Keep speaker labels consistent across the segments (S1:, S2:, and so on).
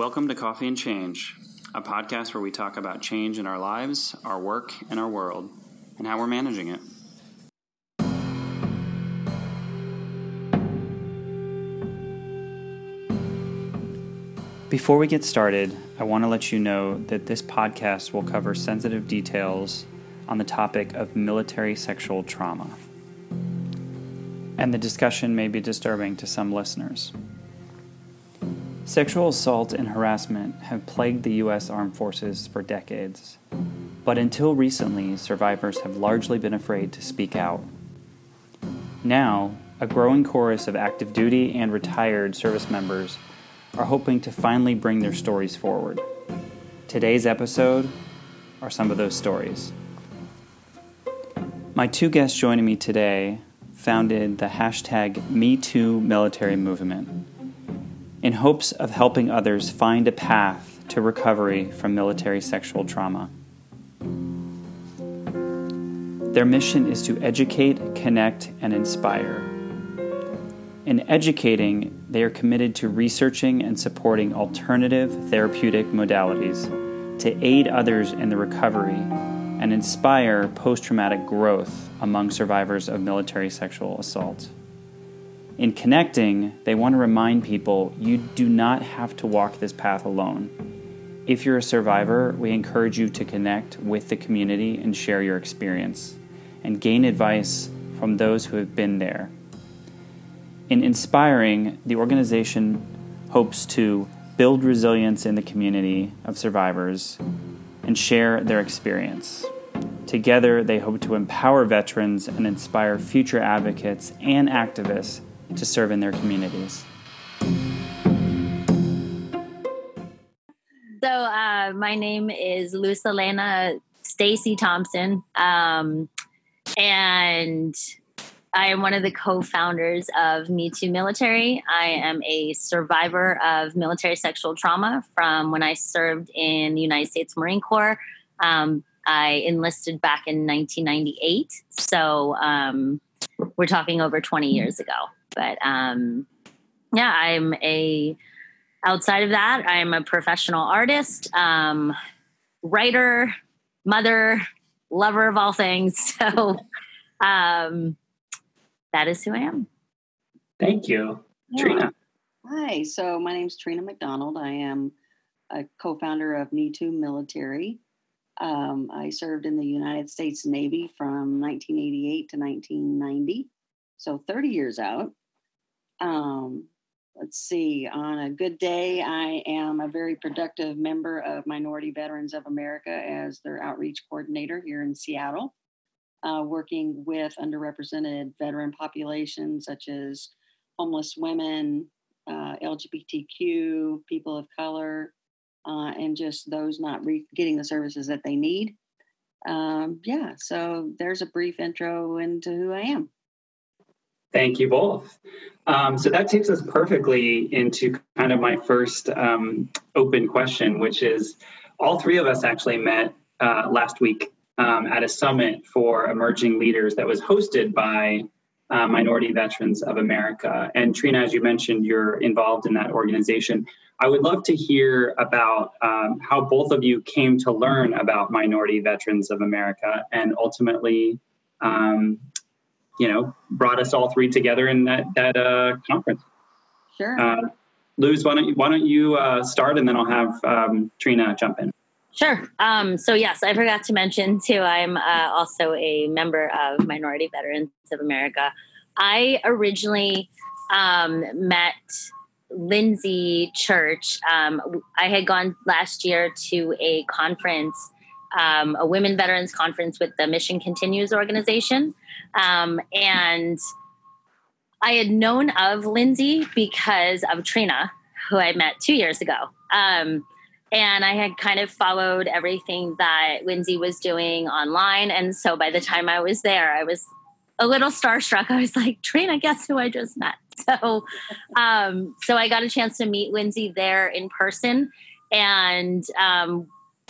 S1: Welcome to Coffee and Change, a podcast where we talk about change in our lives, our work, and our world, and how we're managing it. Before we get started, I want to let you know that this podcast will cover sensitive details on the topic of military sexual trauma. And the discussion may be disturbing to some listeners. Sexual assault and harassment have plagued the U.S. Armed Forces for decades, but until recently, survivors have largely been afraid to speak out. Now, a growing chorus of active duty and retired service members are hoping to finally bring their stories forward. Today's episode are some of those stories. My two guests joining me today founded the hashtag MeToo military movement in hopes of helping others find a path to recovery from military sexual trauma. Their mission is to educate, connect, and inspire. In educating, they are committed to researching and supporting alternative therapeutic modalities to aid others in the recovery and inspire post traumatic growth among survivors of military sexual assault. In connecting, they want to remind people you do not have to walk this path alone. If you're a survivor, we encourage you to connect with the community and share your experience and gain advice from those who have been there. In inspiring, the organization hopes to build resilience in the community of survivors and share their experience. Together, they hope to empower veterans and inspire future advocates and activists to serve in their communities?
S2: So, uh, my name is Luz Stacy Thompson, um, and I am one of the co-founders of Me Too Military. I am a survivor of military sexual trauma from when I served in the United States Marine Corps. Um, I enlisted back in 1998, so um, we're talking over 20 years ago. But um, yeah, I'm a outside of that, I'm a professional artist, um, writer, mother, lover of all things. So um, that is who I am.
S1: Thank you, yeah. Trina.
S3: Hi, so my name is Trina McDonald. I am a co-founder of Me Too Military. Um, I served in the United States Navy from 1988 to 1990, so 30 years out. Um, let's see, on a good day, I am a very productive member of Minority Veterans of America as their outreach coordinator here in Seattle, uh, working with underrepresented veteran populations such as homeless women, uh, LGBTQ, people of color, uh, and just those not re- getting the services that they need. Um, yeah, so there's a brief intro into who I am.
S1: Thank you both. Um, so that takes us perfectly into kind of my first um, open question, which is all three of us actually met uh, last week um, at a summit for emerging leaders that was hosted by uh, Minority Veterans of America. And Trina, as you mentioned, you're involved in that organization. I would love to hear about um, how both of you came to learn about Minority Veterans of America and ultimately um, you know brought us all three together in that that uh, conference.
S3: Sure. Uh,
S1: Luz, why don't you why don't you uh, start and then I'll have um, Trina jump in.
S2: Sure. Um, so yes, I forgot to mention too. I'm uh, also a member of Minority Veterans of America. I originally um, met Lindsay Church. Um, I had gone last year to a conference, um, a women veterans conference with the Mission Continues organization. Um, and I had known of Lindsay because of Trina, who I met two years ago. Um, and I had kind of followed everything that Lindsay was doing online. And so by the time I was there, I was a little starstruck. I was like, Trina, guess who I just met? So, um, so I got a chance to meet Lindsay there in person. And um,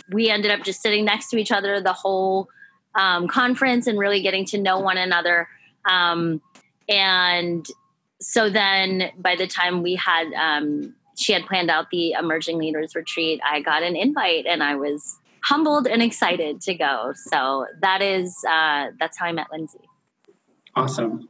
S2: we ended up just sitting next to each other the whole um, conference and really getting to know one another. Um, and so then by the time we had, um, she had planned out the emerging leaders retreat, I got an invite and I was humbled and excited to go. So that is uh, that's how I met Lindsay.
S1: Awesome.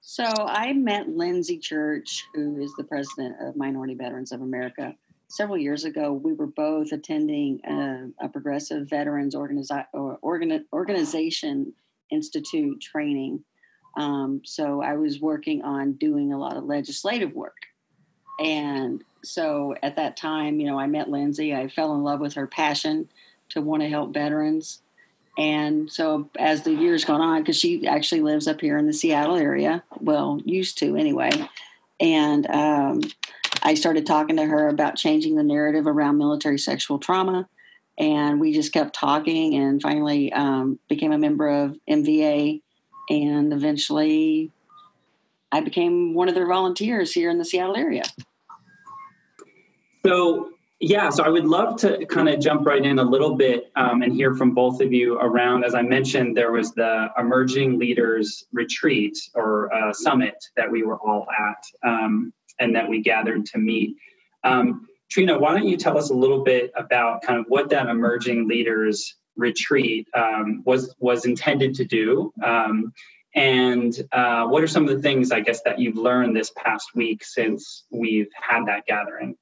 S3: So I met Lindsay Church, who is the president of Minority Veterans of America. Several years ago, we were both attending a, a progressive veterans organizi- organi- organization institute training. Um, so I was working on doing a lot of legislative work. And so at that time, you know, I met Lindsay. I fell in love with her passion to want to help veterans. And so as the years gone on, because she actually lives up here in the Seattle area, well, used to anyway. And um, I started talking to her about changing the narrative around military sexual trauma. And we just kept talking and finally um, became a member of MVA. And eventually I became one of their volunteers here in the Seattle area.
S1: So, yeah, so I would love to kind of jump right in a little bit um, and hear from both of you around, as I mentioned, there was the Emerging Leaders Retreat or uh, Summit that we were all at um, and that we gathered to meet. Um, Trina, why don't you tell us a little bit about kind of what that Emerging Leaders Retreat um, was was intended to do, um, and uh, what are some of the things I guess that you've learned this past week since we've had that gathering?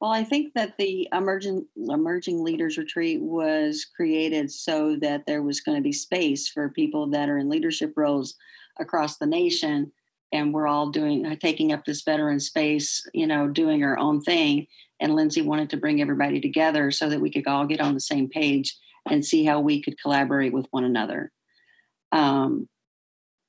S3: Well, I think that the emerging emerging leaders retreat was created so that there was going to be space for people that are in leadership roles across the nation, and we're all doing uh, taking up this veteran space, you know, doing our own thing. And Lindsay wanted to bring everybody together so that we could all get on the same page and see how we could collaborate with one another. Um,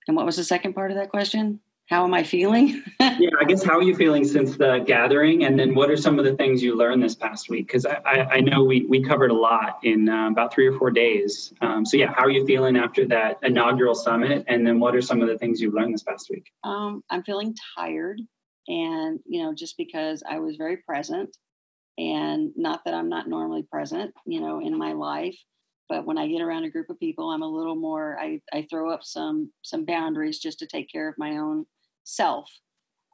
S3: and what was the second part of that question? how am I feeling?
S1: yeah, I guess how are you feeling since the gathering, and then what are some of the things you learned this past week? Because I, I, I, know we we covered a lot in uh, about three or four days. Um, so yeah, how are you feeling after that inaugural summit, and then what are some of the things you learned this past week?
S3: Um, I'm feeling tired, and you know, just because I was very present, and not that I'm not normally present, you know, in my life, but when i get around a group of people i'm a little more i, I throw up some some boundaries just to take care of my own self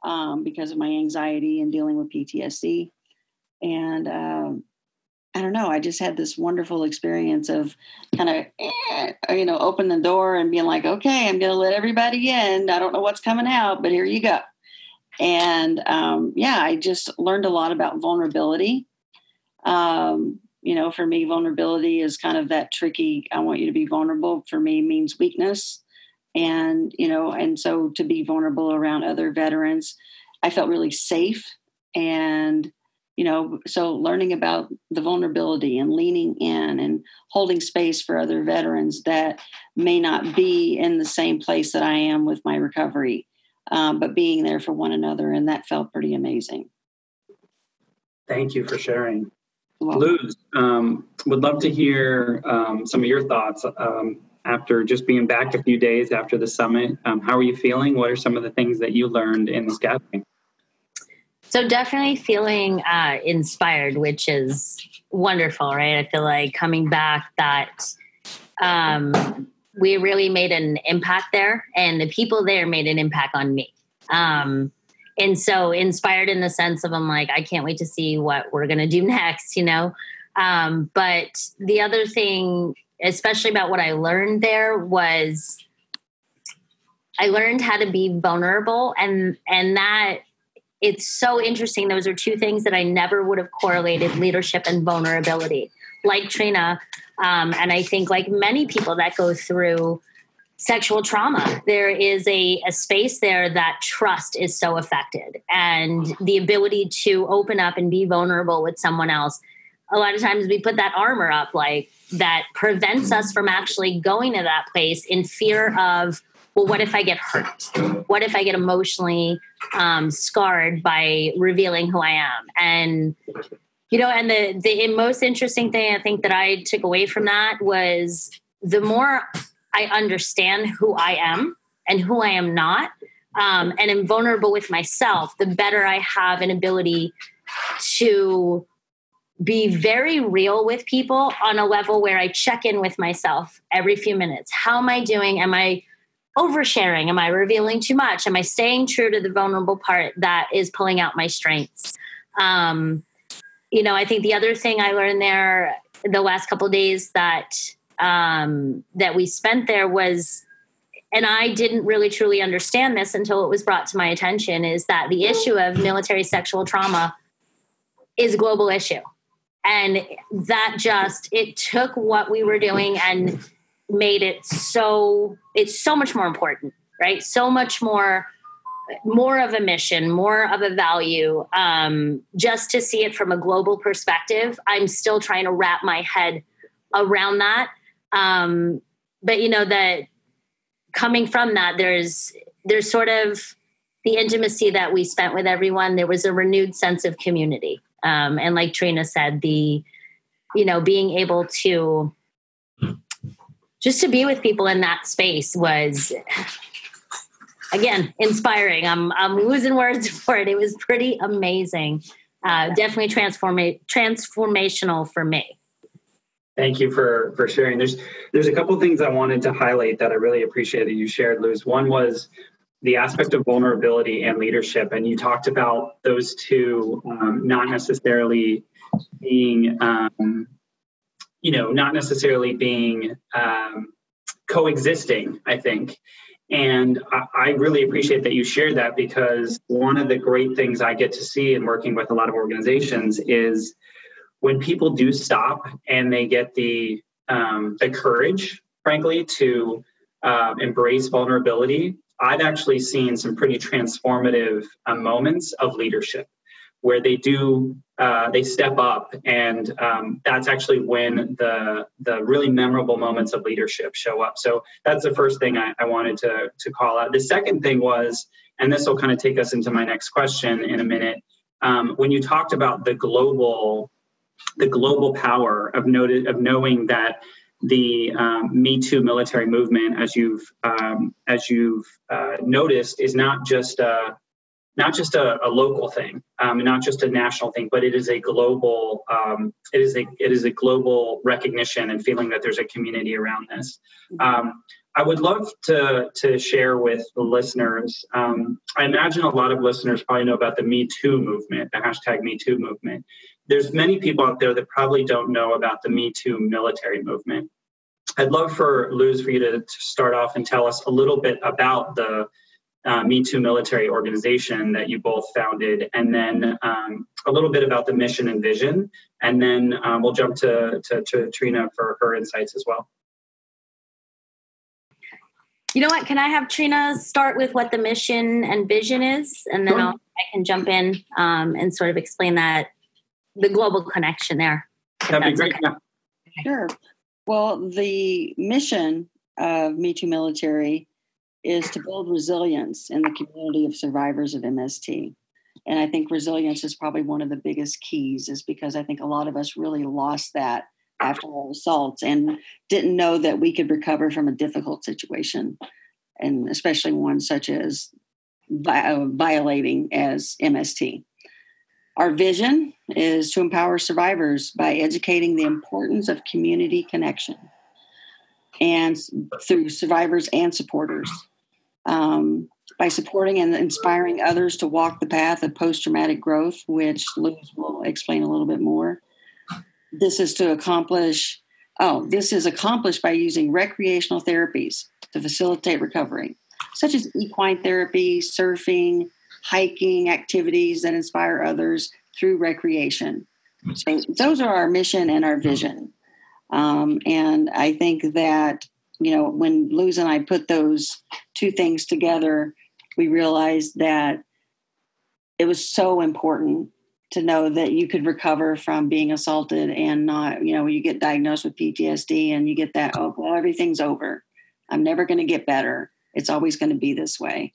S3: um, because of my anxiety and dealing with PTSD. And um, I don't know, I just had this wonderful experience of kind of, eh, you know, open the door and being like, okay, I'm going to let everybody in. I don't know what's coming out, but here you go. And um, yeah, I just learned a lot about vulnerability. Um, you know, for me, vulnerability is kind of that tricky, I want you to be vulnerable. For me, means weakness and you know and so to be vulnerable around other veterans i felt really safe and you know so learning about the vulnerability and leaning in and holding space for other veterans that may not be in the same place that i am with my recovery um, but being there for one another and that felt pretty amazing
S1: thank you for sharing luz um, would love to hear um, some of your thoughts um, after just being back a few days after the summit. Um, how are you feeling? What are some of the things that you learned in this gathering?
S2: So definitely feeling uh, inspired, which is wonderful, right? I feel like coming back that um, we really made an impact there, and the people there made an impact on me. Um, and so inspired in the sense of I'm like, I can't wait to see what we're gonna do next, you know. Um, but the other thing especially about what I learned there was I learned how to be vulnerable and and that it's so interesting those are two things that I never would have correlated leadership and vulnerability like Trina um, and I think like many people that go through sexual trauma. There is a, a space there that trust is so affected. And the ability to open up and be vulnerable with someone else a lot of times we put that armor up like that prevents us from actually going to that place in fear of well what if i get hurt? What if i get emotionally um, scarred by revealing who i am? And you know and the the most interesting thing i think that i took away from that was the more i understand who i am and who i am not um, and am vulnerable with myself the better i have an ability to be very real with people on a level where I check in with myself every few minutes. How am I doing? Am I oversharing? Am I revealing too much? Am I staying true to the vulnerable part that is pulling out my strengths? Um, you know, I think the other thing I learned there the last couple days that um, that we spent there was and I didn't really truly understand this until it was brought to my attention is that the issue of military sexual trauma is a global issue. And that just it took what we were doing and made it so it's so much more important, right? So much more more of a mission, more of a value. Um, just to see it from a global perspective, I'm still trying to wrap my head around that. Um, but you know that coming from that, there's there's sort of the intimacy that we spent with everyone. There was a renewed sense of community, um, and like Trina said, the you know being able to just to be with people in that space was again inspiring. I'm I'm losing words for it. It was pretty amazing. Uh, definitely transform transformational for me.
S1: Thank you for for sharing. There's there's a couple things I wanted to highlight that I really appreciate that you shared, Luz. One was the aspect of vulnerability and leadership, and you talked about those two um, not necessarily being, um, you know, not necessarily being um, coexisting. I think, and I, I really appreciate that you shared that because one of the great things I get to see in working with a lot of organizations is when people do stop and they get the um, the courage, frankly, to uh, embrace vulnerability, I've actually seen some pretty transformative uh, moments of leadership where they do uh, they step up, and um, that's actually when the the really memorable moments of leadership show up. So that's the first thing I, I wanted to to call out. The second thing was, and this will kind of take us into my next question in a minute. Um, when you talked about the global the global power of noted of knowing that the um, Me Too military movement, as you've um, as you've uh, noticed, is not just a not just a, a local thing, um, not just a national thing, but it is a global um, it is a it is a global recognition and feeling that there's a community around this. Um, I would love to to share with the listeners. Um, I imagine a lot of listeners probably know about the Me Too movement, the hashtag Me Too movement there's many people out there that probably don't know about the Me Too military movement. I'd love for Luz for you to, to start off and tell us a little bit about the uh, Me Too military organization that you both founded, and then um, a little bit about the mission and vision, and then um, we'll jump to, to, to Trina for her insights as well.
S2: You know what? Can I have Trina start with what the mission and vision is, and then sure. i can jump in um, and sort of explain that the global connection there.
S1: That'd be great. Okay.
S3: Sure. Well, the mission of Me Too Military is to build resilience in the community of survivors of MST. And I think resilience is probably one of the biggest keys, is because I think a lot of us really lost that after our assaults and didn't know that we could recover from a difficult situation, and especially one such as uh, violating as MST. Our vision is to empower survivors by educating the importance of community connection and through survivors and supporters. Um, by supporting and inspiring others to walk the path of post traumatic growth, which Luz will explain a little bit more. This is to accomplish, oh, this is accomplished by using recreational therapies to facilitate recovery, such as equine therapy, surfing, hiking activities that inspire others through recreation. So those are our mission and our vision. Um, and I think that, you know, when Luz and I put those two things together, we realized that it was so important to know that you could recover from being assaulted and not, you know, you get diagnosed with PTSD and you get that, oh, well, everything's over. I'm never going to get better. It's always going to be this way.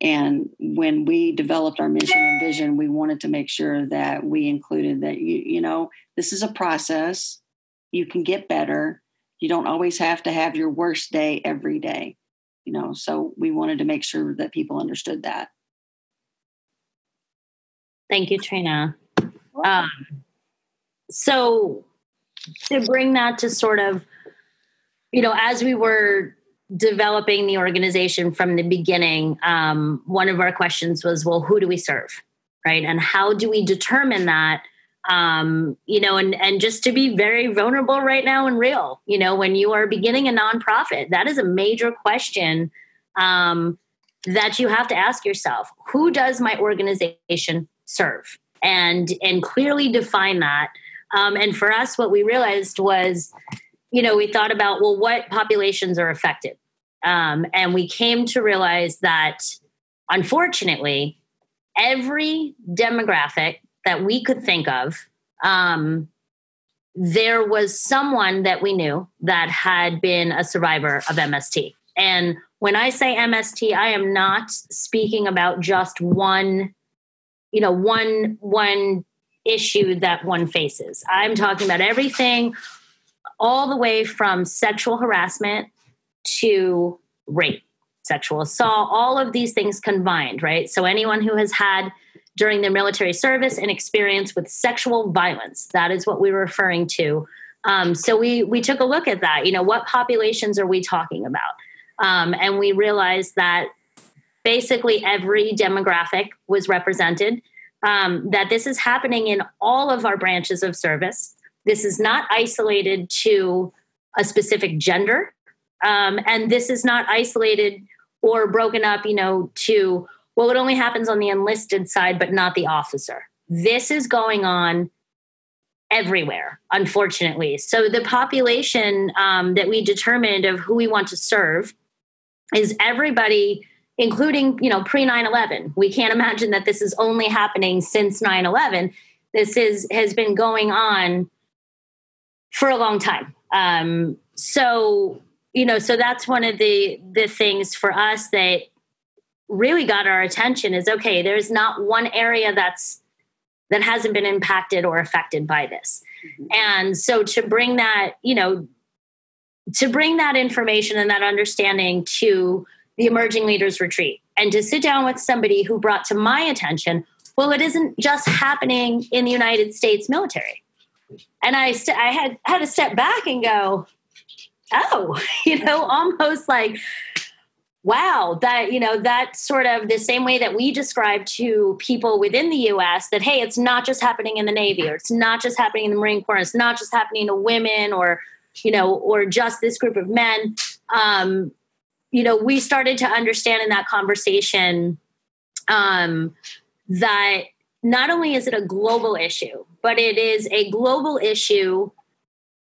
S3: And when we developed our mission and vision, we wanted to make sure that we included that you, you know, this is a process. You can get better. You don't always have to have your worst day every day. You know, so we wanted to make sure that people understood that.
S2: Thank you, Trina. Um, so to bring that to sort of, you know, as we were developing the organization from the beginning, um, one of our questions was, well, who do we serve? Right. And how do we determine that? Um, you know, and, and just to be very vulnerable right now and real, you know, when you are beginning a nonprofit, that is a major question um, that you have to ask yourself who does my organization serve? And, and clearly define that. Um, and for us, what we realized was you know, we thought about, well, what populations are affected? Um, and we came to realize that unfortunately, every demographic that we could think of, um, there was someone that we knew that had been a survivor of MST. And when I say MST, I am not speaking about just one, you know, one one issue that one faces. I'm talking about everything all the way from sexual harassment to rape, sexual assault, all of these things combined, right? So, anyone who has had during their military service an experience with sexual violence, that is what we were referring to. Um, so, we, we took a look at that. You know, what populations are we talking about? Um, and we realized that basically every demographic was represented, um, that this is happening in all of our branches of service. This is not isolated to a specific gender. Um, and this is not isolated or broken up, you know, to, well, it only happens on the enlisted side, but not the officer. This is going on everywhere, unfortunately. So the population um, that we determined of who we want to serve is everybody including you know pre 9-11 we can't imagine that this is only happening since 9-11 this is has been going on for a long time. Um, so you know, so that's one of the the things for us that really got our attention is okay. There's not one area that's that hasn't been impacted or affected by this, mm-hmm. and so to bring that, you know, to bring that information and that understanding to the emerging leaders retreat and to sit down with somebody who brought to my attention well it isn't just happening in the united states military and I st- I had had to step back and go, oh, you know, almost like wow that you know that sort of the same way that we describe to people within the us that hey it's not just happening in the navy or it's not just happening in the marine corps it's not just happening to women or you know or just this group of men. Um you know we started to understand in that conversation um that not only is it a global issue, but it is a global issue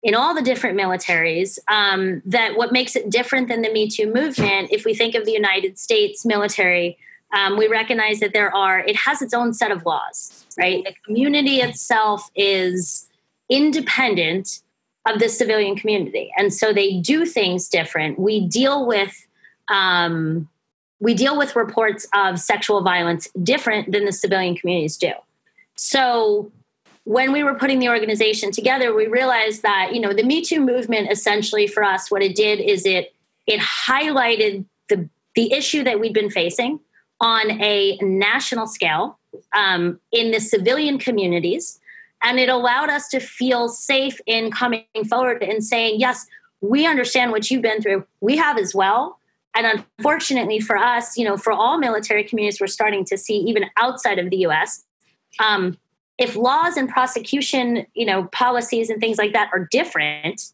S2: in all the different militaries. Um, that what makes it different than the Me Too movement, if we think of the United States military, um, we recognize that there are, it has its own set of laws, right? The community itself is independent of the civilian community. And so they do things different. We deal with, um, we deal with reports of sexual violence different than the civilian communities do. So when we were putting the organization together, we realized that, you know, the Me Too movement essentially for us, what it did is it it highlighted the the issue that we'd been facing on a national scale um, in the civilian communities. And it allowed us to feel safe in coming forward and saying, yes, we understand what you've been through. We have as well and unfortunately for us, you know, for all military communities, we're starting to see even outside of the U.S. Um, if laws and prosecution, you know, policies and things like that are different,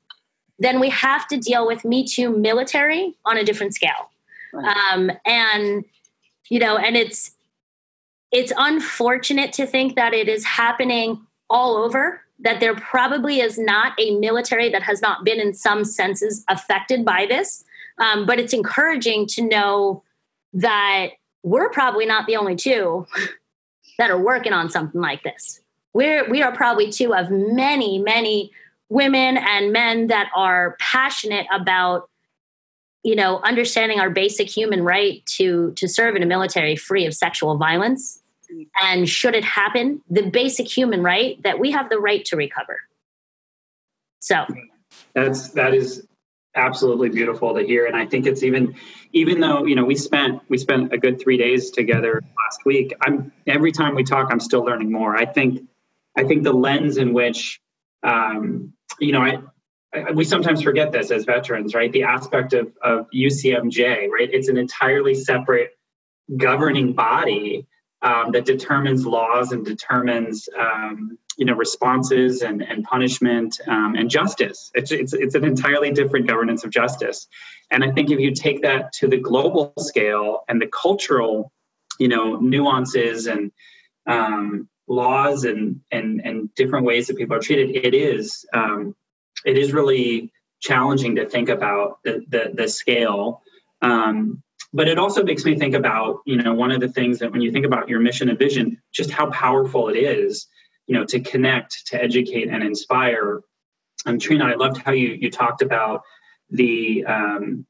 S2: then we have to deal with Me Too military on a different scale. Right. Um, and you know, and it's it's unfortunate to think that it is happening all over. That there probably is not a military that has not been in some senses affected by this. Um, but it's encouraging to know that we're probably not the only two that are working on something like this. We're we are probably two of many, many women and men that are passionate about you know understanding our basic human right to to serve in a military free of sexual violence. And should it happen the basic human right that we have the right to recover. So.
S1: That's that is absolutely beautiful to hear. And I think it's even, even though you know we spent we spent a good three days together last week. I'm every time we talk, I'm still learning more. I think, I think the lens in which, um, you know, I we sometimes forget this as veterans, right? The aspect of, of UCMJ, right? It's an entirely separate governing body um, that determines laws and determines um, you know responses and, and punishment um, and justice. It's, it's it's an entirely different governance of justice, and I think if you take that to the global scale and the cultural you know nuances and um, laws and and and different ways that people are treated, it is um, it is really challenging to think about the the, the scale. Um, but it also makes me think about you know one of the things that when you think about your mission and vision just how powerful it is you know to connect to educate and inspire. Um, trina i loved how you you talked about the um,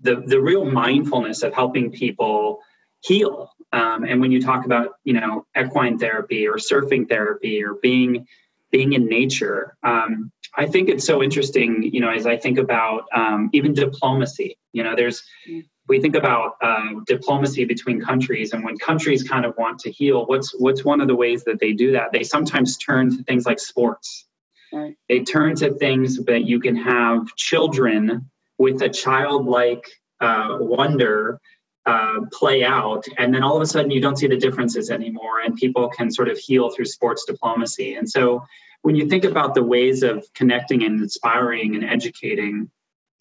S1: the the real mindfulness of helping people heal. Um, and when you talk about you know equine therapy or surfing therapy or being being in nature um, i think it's so interesting you know as i think about um, even diplomacy. You know there's mm we think about uh, diplomacy between countries and when countries kind of want to heal what's what's one of the ways that they do that? They sometimes turn to things like sports. Right. they turn to things that you can have children with a childlike uh, wonder uh, play out and then all of a sudden you don't see the differences anymore and people can sort of heal through sports diplomacy. And so when you think about the ways of connecting and inspiring and educating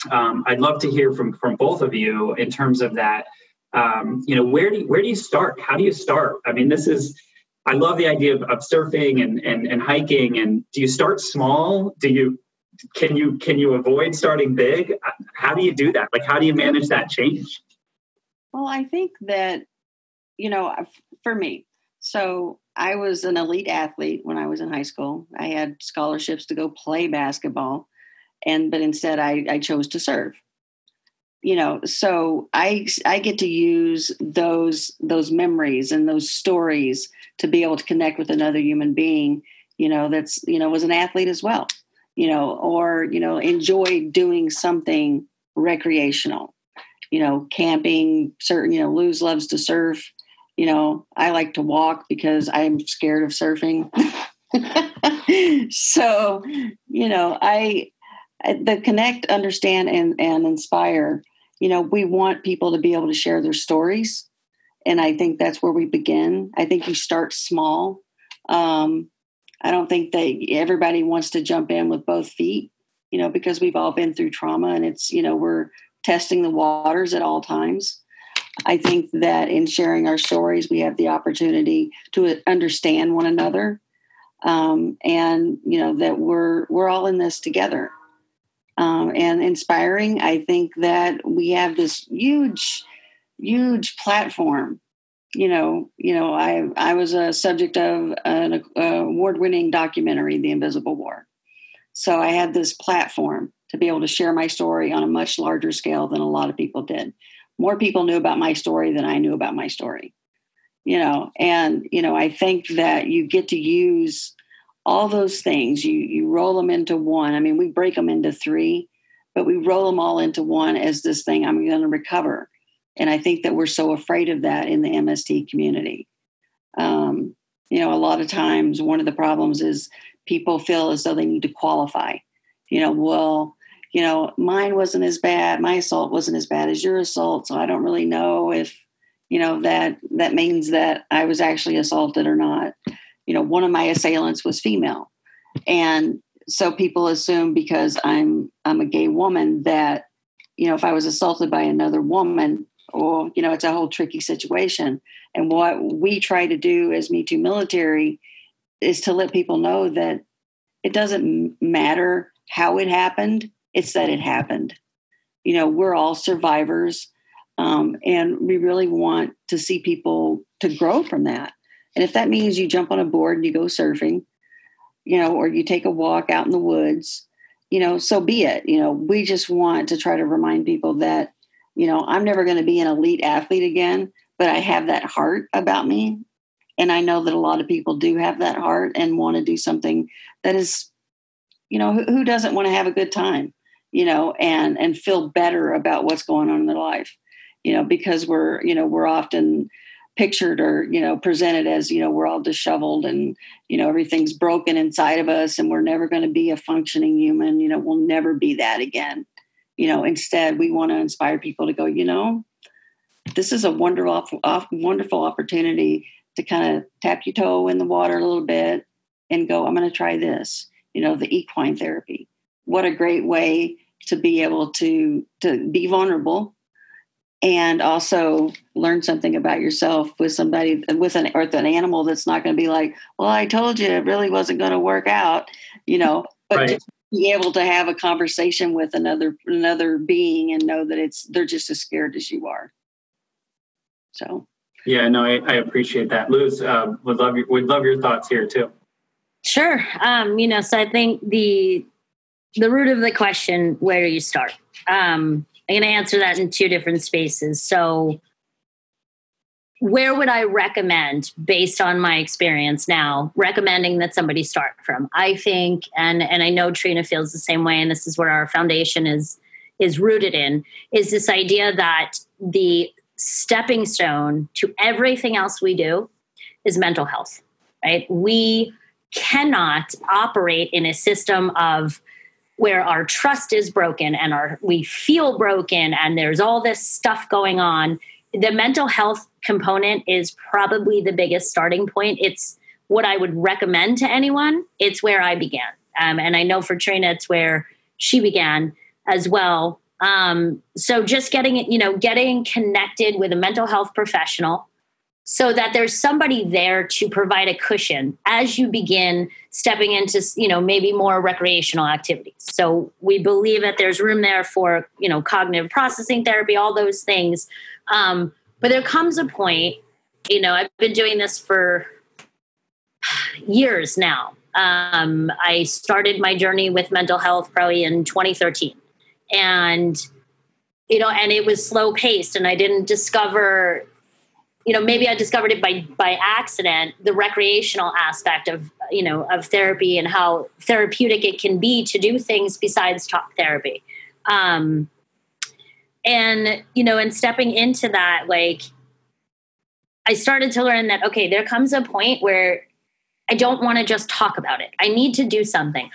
S1: um, I'd love to hear from from both of you in terms of that. Um, you know, where do you, where do you start? How do you start? I mean, this is I love the idea of, of surfing and, and and hiking. And do you start small? Do you can you can you avoid starting big? How do you do that? Like, how do you manage that change?
S3: Well, I think that you know, for me, so I was an elite athlete when I was in high school. I had scholarships to go play basketball and but instead I, I chose to serve. You know so i i get to use those those memories and those stories to be able to connect with another human being you know that's you know was an athlete as well you know or you know enjoy doing something recreational. You know camping certain you know luz loves to surf. You know i like to walk because i'm scared of surfing. So you know i the connect, understand, and and inspire. You know, we want people to be able to share their stories, and I think that's where we begin. I think you start small. Um, I don't think that everybody wants to jump in with both feet, you know, because we've all been through trauma, and it's you know we're testing the waters at all times. I think that in sharing our stories, we have the opportunity to understand one another, um, and you know that we're we're all in this together um, and inspiring. I think that we have this huge, huge platform. You know, you know, I I was a subject of an award-winning documentary, The Invisible War. So I had this platform to be able to share my story on a much larger scale than a lot of people did. More people knew about my story than I knew about my story. You know, and you know, I think that you get to use all those things. You you roll them into one. I mean we break them into three but we roll them all into one as this thing i'm going to recover. And i think that we're so afraid of that in the mst community. Um, you know a lot of times one of the problems is people feel as though they need to qualify. You know well you know mine wasn't as bad. My assault wasn't as bad as your assault so i don't really know if you know that that means that i was actually assaulted or not you know, one of my assailants was female. And so people assume because I'm I'm a gay woman that, you know, if I was assaulted by another woman, or you know, it's a whole tricky situation. And what we try to do as Me Too military is to let people know that it doesn't matter how it happened, it's that it happened. You know, we're all survivors. Um, and we really want to see people to grow from that. And if that means you jump on a board and you go surfing, you know, or you take a walk out in the woods, you know, so be it. You know, we just want to try to remind people that, you know, I'm never going to be an elite athlete again, but I have that heart about me. And I know that a lot of people do have that heart and want to do something that is, you know, who, who doesn't want to have a good time, you know, and and feel better about what's going on in their life, you know, because we're, you know, we're often pictured or you know presented as you know we're all disheveled and you know everything's broken inside of us and we're never going to be a functioning human you know we'll never be that again. You know instead we want to inspire people to go you know this is a wonderful wonderful opportunity to kind of tap your toe in the water a little bit and go i'm going to try this you know the equine therapy. What a great way to be able to to be vulnerable and also learn something about yourself with somebody with an or with an animal that's not going to be like well i told you it really wasn't going to work out you know? But right. just be able to have a conversation with another another being and know that it's they're just as scared as you are. So.
S1: Yeah no i, I appreciate that. Luz uh, would love your, would love your thoughts here too.
S2: Sure. Um you know so i think the the root of the question where do you start? Um I'm going to answer that in two different spaces. So, where would I recommend, based on my experience now, recommending that somebody start from? I think, and and I know Trina feels the same way, and this is where our foundation is is rooted in, is this idea that the stepping stone to everything else we do is mental health. Right? We cannot operate in a system of where our trust is broken and our we feel broken and there's all this stuff going on the mental health component is probably the biggest starting point. It's what i would recommend to anyone. It's where i began. Um, and i know for trina it's where she began as well. Um, so just getting it, you know getting connected with a mental health professional so that there's somebody there to provide a cushion as you begin stepping into you know maybe more recreational activities. So we believe that there's room there for you know cognitive processing therapy all those things. Um, but there comes a point you know i've been doing this for years now. Um, i started my journey with mental health probably in 2013 and you know and it was slow paced and i didn't discover you know maybe i discovered it by by accident the recreational aspect of you know of therapy and how therapeutic it can be to do things besides talk therapy. Um and you know and stepping into that like i started to learn that okay there comes a point where i don't want to just talk about it. I need to do something.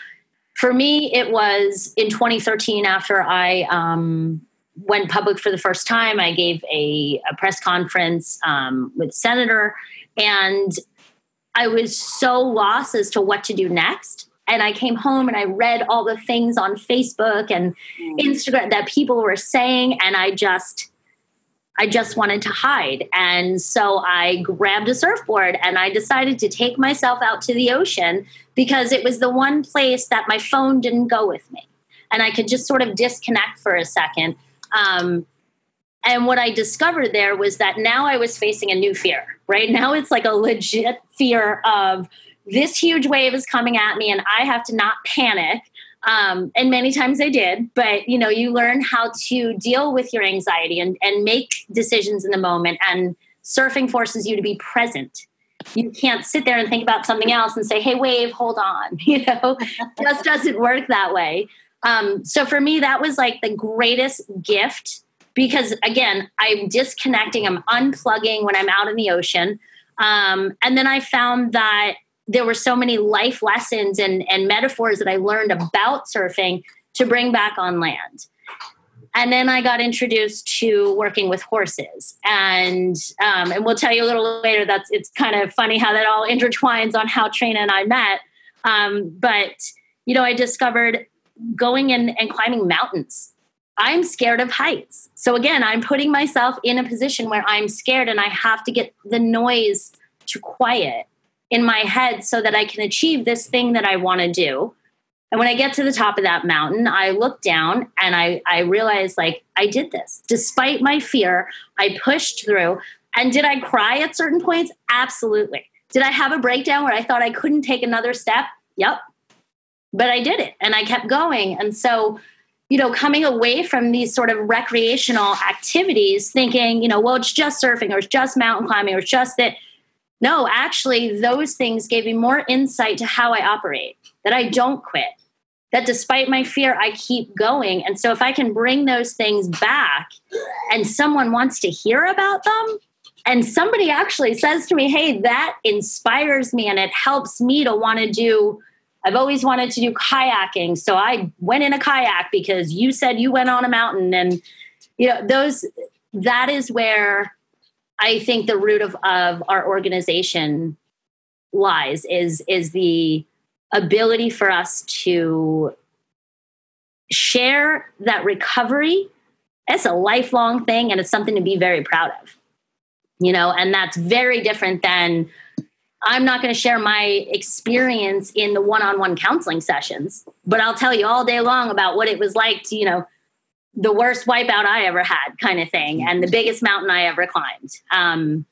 S2: For me it was in 2013 after i um went public for the first time, I gave a, a press conference um, with Senator, and I was so lost as to what to do next. And I came home and I read all the things on Facebook and mm. Instagram that people were saying, and I just, I just wanted to hide. And so I grabbed a surfboard and I decided to take myself out to the ocean because it was the one place that my phone didn't go with me. And I could just sort of disconnect for a second um, and what I discovered there was that now I was facing a new fear, right? Now it's like a legit fear of this huge wave is coming at me and I have to not panic. Um, and many times I did, but you know, you learn how to deal with your anxiety and, and make decisions in the moment. And surfing forces you to be present. You can't sit there and think about something else and say, "Hey, wave, hold on." You know, just doesn't work that way. Um, so for me, that was like the greatest gift because again, I'm disconnecting, I'm unplugging when I'm out in the ocean. Um, and then I found that there were so many life lessons and, and metaphors that I learned about surfing to bring back on land. And then I got introduced to working with horses, and um, and we'll tell you a little later. That's it's kind of funny how that all intertwines on how Trina and I met. Um, but you know, I discovered going in and climbing mountains. I'm scared of heights. So again, I'm putting myself in a position where I'm scared and I have to get the noise to quiet in my head so that I can achieve this thing that I want to do. And when I get to the top of that mountain, I look down and I, I realize like I did this. Despite my fear, I pushed through. And did I cry at certain points? Absolutely. Did I have a breakdown where I thought I couldn't take another step? Yep but I did it and I kept going. And so, you know, coming away from these sort of recreational activities, thinking, you know, well, it's just surfing or it's just mountain climbing or it's just that. No, actually, those things gave me more insight to how I operate, that I don't quit, that despite my fear, I keep going. And so, if I can bring those things back and someone wants to hear about them, and somebody actually says to me, Hey, that inspires me and it helps me to want to do. I've always wanted to do kayaking. So I went in a kayak because you said you went on a mountain. And, you know, those, that is where I think the root of, of our organization lies is, is the ability for us to share that recovery. It's a lifelong thing and it's something to be very proud of you know, and that's very different than I'm not going to share my experience in the one on one counseling sessions, but I'll tell you all day long about what it was like to, you know, the worst wipeout I ever had kind of thing and the biggest mountain I ever climbed. Um,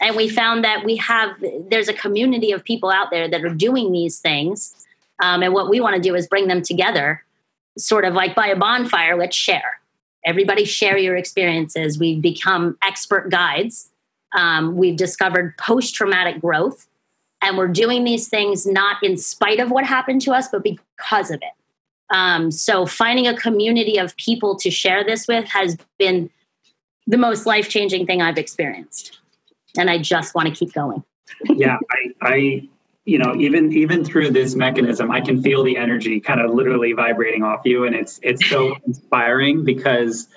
S2: and we found that we have, there's a community of people out there that are doing these things. Um, and what we want to do is bring them together, sort of like by a bonfire, let's share. Everybody share your experiences. We've become expert guides um, we've discovered post traumatic growth. And we're doing these things not in spite of what happened to us, but because of it. Um, so finding a community of people to share this with has been the most life changing thing I've experienced. And I just want to keep going.
S1: yeah, I, I, you know, even even through this mechanism, I can feel the energy kind of literally vibrating off you, and it's it's so inspiring because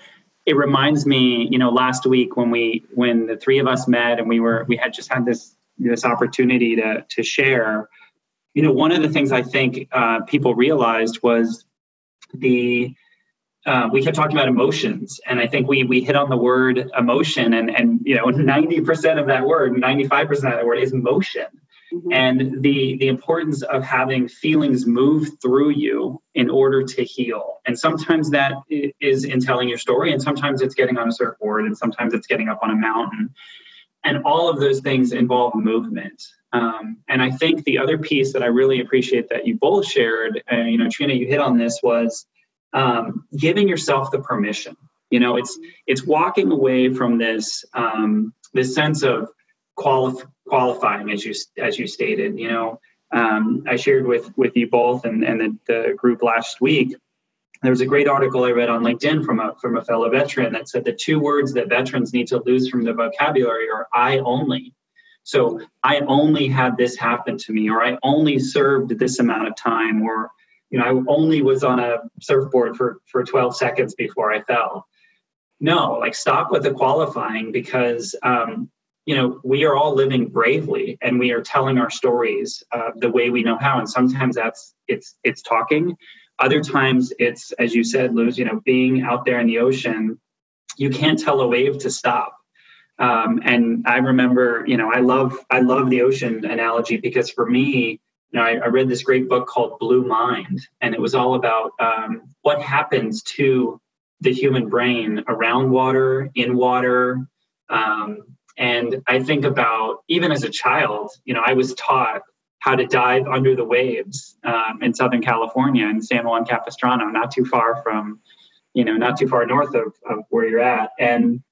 S1: it reminds me, you know, last week when we when the three of us met and we were we had just had this this opportunity to to share. You know, one of the things I think uh, people realized was the uh, we kept talking about emotions, and I think we we hit on the word emotion, and and you know, ninety percent of that word, ninety five percent of that word is motion mm-hmm. and the the importance of having feelings move through you in order to heal and sometimes that is in telling your story and sometimes it's getting on a surfboard and sometimes it's getting up on a mountain and all of those things involve movement um, and i think the other piece that i really appreciate that you both shared uh, you know trina you hit on this was um, giving yourself the permission you know it's it's walking away from this um, this sense of qualif- qualifying, as you as you stated. You know, um, I shared with with you both and and the, the group last week. There was a great article I read on LinkedIn from a from a fellow veteran that said the two words that veterans need to lose from the vocabulary are "I only." So I only had this happen to me, or I only served this amount of time, or you know, I only was on a surfboard for for 12 seconds before I fell. No, like stop with the qualifying because um, you know we are all living bravely and we are telling our stories uh, the way we know how and sometimes that's it's it's talking other times it's as you said luz you know being out there in the ocean you can't tell a wave to stop. Um, and i remember you know i love i love the ocean analogy because for me you know I, I read this great book called blue mind and it was all about um, what happens to the human brain around water in water. Um, and I think about even as a child, you know, I was taught how to dive under the waves um, in Southern California in San Juan Capistrano, not too far from, you know, not too far north of, of where you're at. And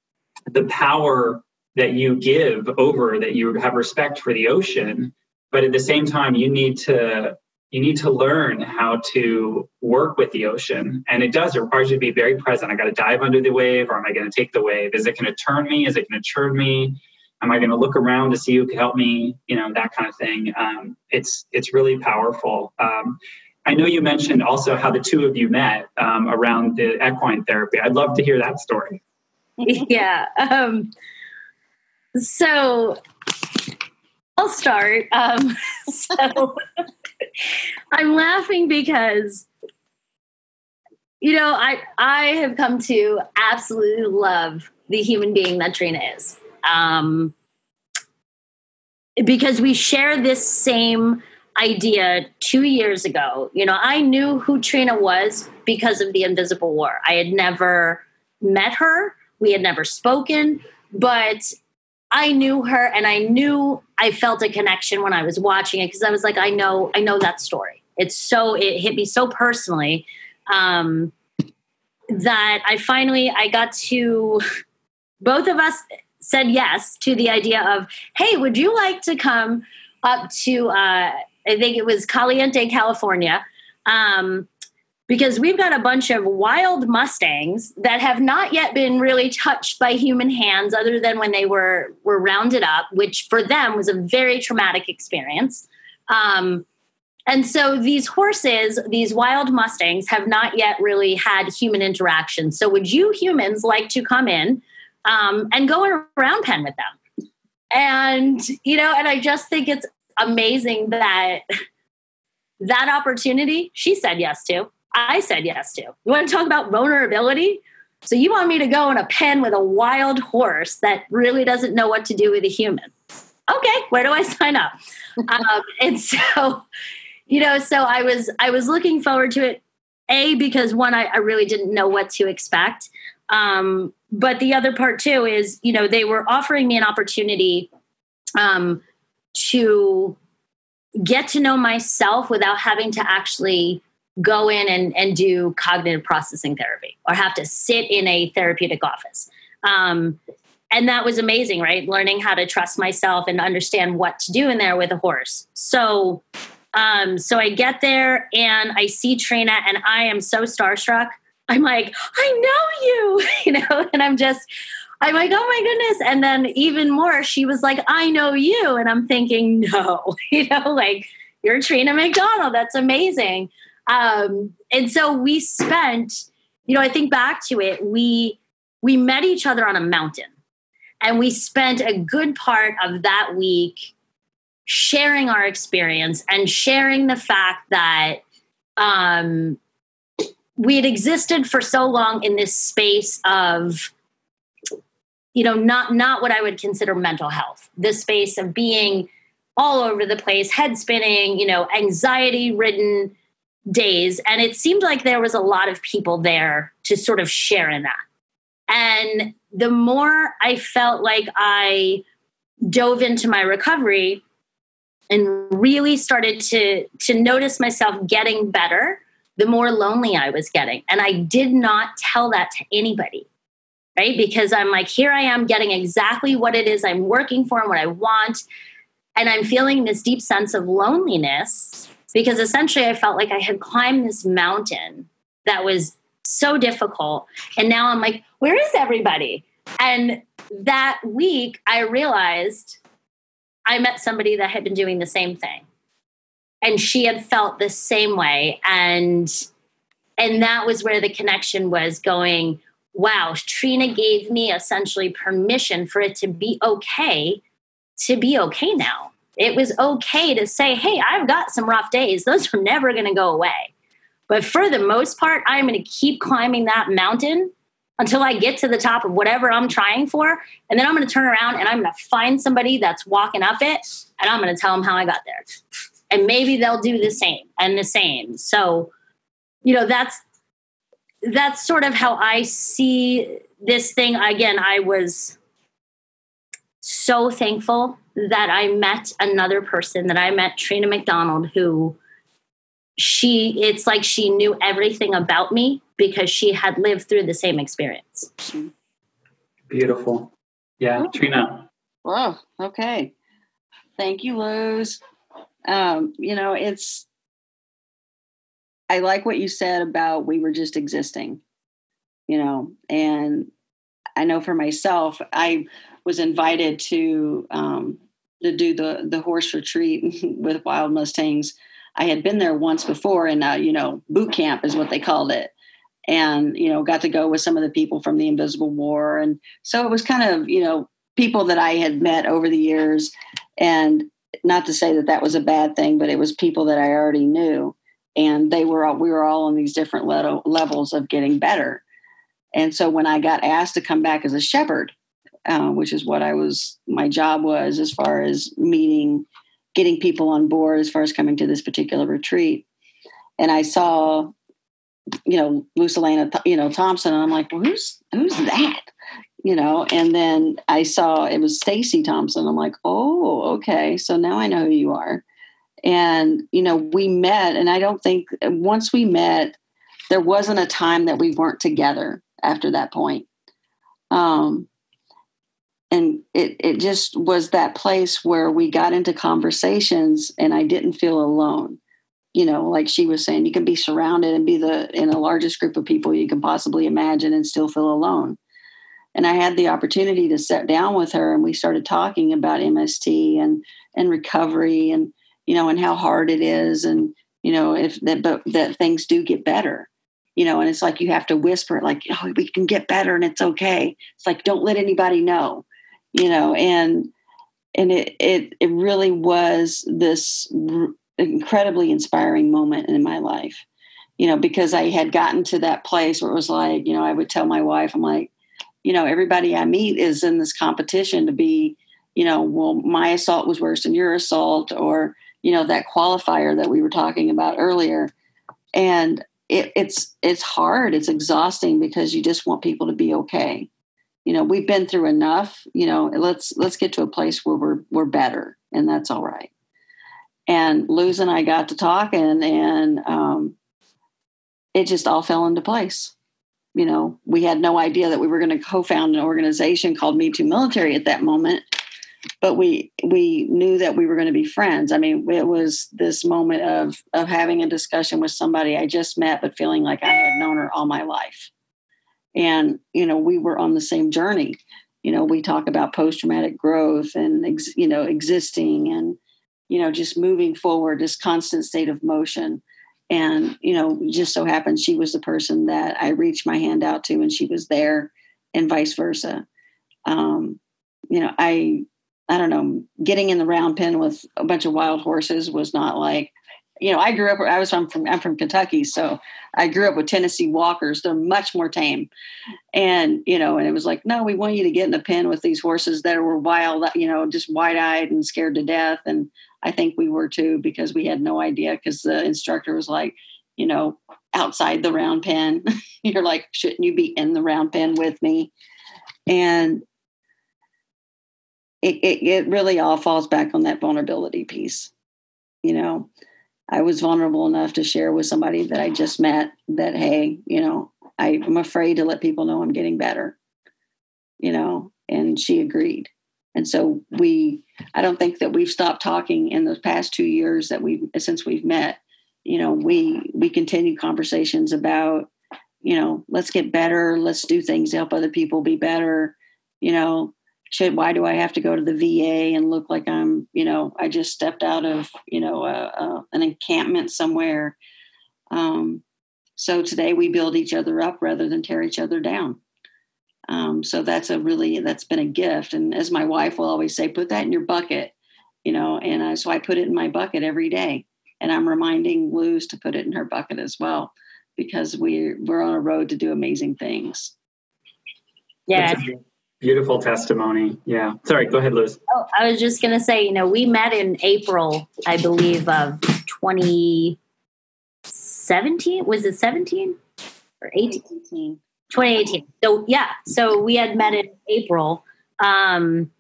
S1: the power that you give over that you have respect for the ocean, but at the same time, you need to you need to learn how to work with the ocean. And it does, it requires you to be very present. I got to dive under the wave, or am I going to take the wave? Is it going to turn me? Is it going to churn me? Am I going to look around to see who can help me? You know, that kind of thing. Um, it's it's really powerful. Um, I know you mentioned also how the two of you met um, around the equine therapy. I'd love to hear that story.
S2: yeah. Um, so I'll start. Um, so I'm laughing because you know I I have come to absolutely love the human being that Trina is. Um, because we share this same idea two years ago. You know, I knew who Trina was because of the Invisible War. I had never met her, we had never spoken, but I knew her and I knew I felt a connection when I was watching it because I was like, I know, I know that story. It's so it hit me so personally um, that I finally I got to both of us said yes to the idea of, hey, would you like to come up to uh, I think it was Caliente, California, um, because we've got a bunch of wild mustangs that have not yet been really touched by human hands other than when they were were rounded up which for them was a very traumatic experience. Um, and so these horses these wild mustangs have not yet really had human interaction. So would you humans like to come in um, and go around pen with them and you know and i just think it's amazing that that opportunity she said yes to I said yes to. You want to talk about vulnerability? So you want me to go in a pen with a wild horse that really doesn't know what to do with a human? Okay, where do I sign up? um, and so, you know, so I was I was looking forward to it. A because one, I, I really didn't know what to expect. Um, but the other part too is, you know, they were offering me an opportunity um, to get to know myself without having to actually go in and, and do cognitive processing therapy or have to sit in a therapeutic office. Um, and that was amazing, right? Learning how to trust myself and understand what to do in there with a horse. So, um, so I get there and I see Trina, and I am so starstruck. I'm like, I know you, you know, and I'm just, I'm like, oh my goodness. And then even more, she was like, I know you. And I'm thinking, no, you know, like, you're Trina McDonald. That's amazing. Um, and so we spent, you know, I think back to it, we we met each other on a mountain and we spent a good part of that week sharing our experience and sharing the fact that um, we had existed for so long in this space of you know not not what i would consider mental health. This space of being all over the place head spinning you know anxiety ridden days. And it seemed like there was a lot of people there to sort of share in that. And the more i felt like i dove into my recovery and really started to to notice myself getting better the more lonely i was getting and i did not tell that to anybody right because i'm like here i am getting exactly what it is i'm working for and what i want and i'm feeling this deep sense of loneliness because essentially I felt like I had climbed this mountain that was so difficult. And now I'm like, where is everybody? And that week I realized I met somebody that had been doing the same thing. And she had felt the same way. And and that was where the connection was going, wow, Trina gave me essentially permission for it to be okay to be okay now it was okay to say, hey, I've got some rough days. Those are never going to go away. But for the most part, I'm going to keep climbing that mountain until I get to the top of whatever I'm trying for. And then I'm going to turn around and I'm going to find somebody that's walking up it and I'm going to tell them how I got there. And maybe they'll do the same and the same. So, you know, that's that's sort of how I see this thing. Again, I was so thankful that I met another person, that I met Trina McDonald, who she, it's like she knew everything about me because she had lived through the same experience.
S1: Beautiful. Yeah, oh. Trina.
S3: Wow. Okay. Thank you, Luz. Um, you know, it's, I like what you said about we were just existing, you know, and I know for myself, I was invited to um, to do the the horse retreat with wild mustangs. I had been there once before, and uh, you know, boot camp is what they called it, and you know, got to go with some of the people from the Invisible War, and so it was kind of you know people that I had met over the years, and not to say that that was a bad thing, but it was people that I already knew, and they were all, we were all on these different le- levels of getting better, and so when I got asked to come back as a shepherd, uh, which is what I was, my job was as far as meeting, getting people on board as far as coming to this particular retreat. And I saw, you know, Lucelena, you know, Thompson, and I'm like, well, who's, who's that? You know, and then I saw it was Stacy Thompson. I'm like, oh, okay. So now I know who you are. And, you know, we met, and I don't think once we met, there wasn't a time that we weren't together after that point. Um, and it, it just was that place where we got into conversations and I didn't feel alone. you know, like she was saying, you can be surrounded and be the in the largest group of people you can possibly imagine and still feel alone. And I had the opportunity to sit down with her and we started talking about MST and and recovery and you know and how hard it is and you know if that but that things do get better you know and it's like you have to whisper like oh we can get better and it's okay. It's like don't let anybody know you know and and it it it really was this r- incredibly inspiring moment in my life you know because i had gotten to that place where it was like you know i would tell my wife i'm like you know everybody i meet is in this competition to be you know well my assault was worse than your assault or you know that qualifier that we were talking about earlier. And it, it's it's hard. It's exhausting because you just want people to be okay. You know we've been through enough you know let's let's get to a place where we're we're better and that's all right. And luz and i got to talking and um, it just all fell into place you know we had no idea that we were going to co-found an organization called me too military at that moment but we we knew that we were going to be friends. I mean, it was this moment of of having a discussion with somebody I just met, but feeling like I had known her all my life. And you know, we were on the same journey. You know, we talk about post traumatic growth and ex, you know existing and you know just moving forward, this constant state of motion. And you know, just so happened she was the person that I reached my hand out to, and she was there, and vice versa. Um, you know, I I don't know, getting in the round pen with a bunch of wild horses was not like, you know, I grew up, I was from, from I'm from Kentucky. So I grew up with Tennessee walkers. They're much more tame. And, you know, and it was like, no, we want you to get in the pen with these horses that were wild, you know, just wide eyed and scared to death. And I think we were too, because we had no idea because the instructor was like, you know, outside the round pen. You're like, shouldn't you be in the round pen with me? And it, it, it really all falls back on that vulnerability piece. You know, I was vulnerable enough to share with somebody that I just met that, hey, you know, I'm afraid to let people know I'm getting better, you know, and she agreed. And so we, I don't think that we've stopped talking in the past two years that we, since we've met, you know, we, we continue conversations about, you know, let's get better. Let's do things to help other people be better. You know, should why do I have to go to the VA and look like I'm, you know, I just stepped out of, you know, an encampment somewhere. Um, so today we build each other up rather than tear each other down. Um, so that's a really that's been a gift. And as my wife will always say, put that in your bucket, you know. And uh, so I put it in my bucket every day, and I'm reminding Luz to put it in her bucket as well, because we we're on a road to do amazing things.
S2: Yeah.
S1: Beautiful testimony. Yeah. Sorry, go ahead, Luz.
S2: Oh, I was just going to say, you know, we met in April, I believe, of 2017. Was it 17 or 18? 2018. 2018. So, yeah. So we had met in April. Um,